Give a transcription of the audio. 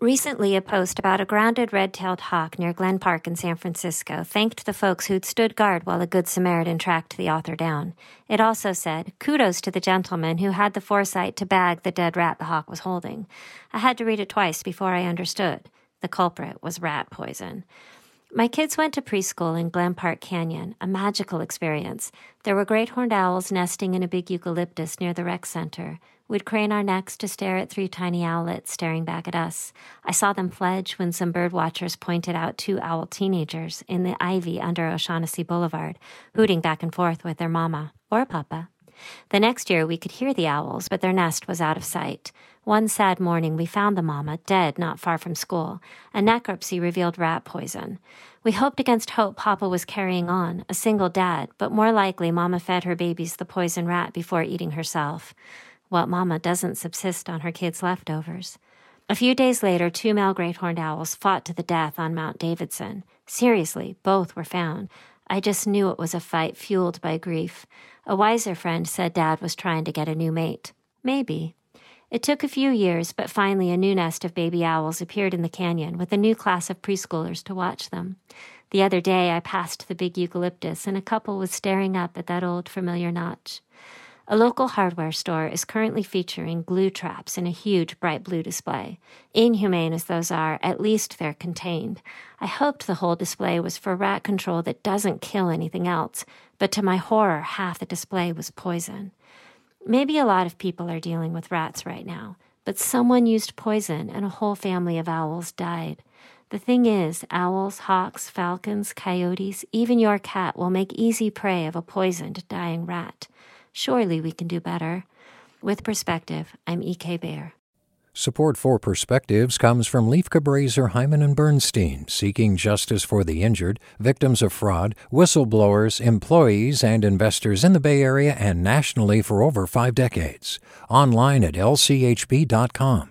Recently, a post about a grounded red tailed hawk near Glen Park in San Francisco thanked the folks who'd stood guard while a Good Samaritan tracked the author down. It also said, Kudos to the gentleman who had the foresight to bag the dead rat the hawk was holding. I had to read it twice before I understood. The culprit was rat poison. My kids went to preschool in Glen Park Canyon, a magical experience. There were great horned owls nesting in a big eucalyptus near the rec center. We'd crane our necks to stare at three tiny owlets staring back at us. I saw them fledge when some bird watchers pointed out two owl teenagers in the ivy under O'Shaughnessy Boulevard, hooting back and forth with their mama or papa. The next year we could hear the owls, but their nest was out of sight. One sad morning we found the mama dead not far from school. A necropsy revealed rat poison. We hoped against hope Papa was carrying on, a single dad, but more likely Mama fed her babies the poison rat before eating herself. What mama doesn't subsist on her kids' leftovers. A few days later, two male great horned owls fought to the death on Mount Davidson. Seriously, both were found. I just knew it was a fight fueled by grief. A wiser friend said Dad was trying to get a new mate. Maybe. It took a few years, but finally a new nest of baby owls appeared in the canyon with a new class of preschoolers to watch them. The other day I passed the big eucalyptus and a couple was staring up at that old familiar notch. A local hardware store is currently featuring glue traps in a huge bright blue display. Inhumane as those are, at least they're contained. I hoped the whole display was for rat control that doesn't kill anything else, but to my horror, half the display was poison. Maybe a lot of people are dealing with rats right now, but someone used poison and a whole family of owls died. The thing is, owls, hawks, falcons, coyotes, even your cat will make easy prey of a poisoned, dying rat. Surely we can do better. With perspective, I'm E.K. Baer. Support for Perspectives comes from Lieff Cabraser, Heimann and Bernstein, seeking justice for the injured, victims of fraud, whistleblowers, employees, and investors in the Bay Area and nationally for over five decades. Online at lchb.com.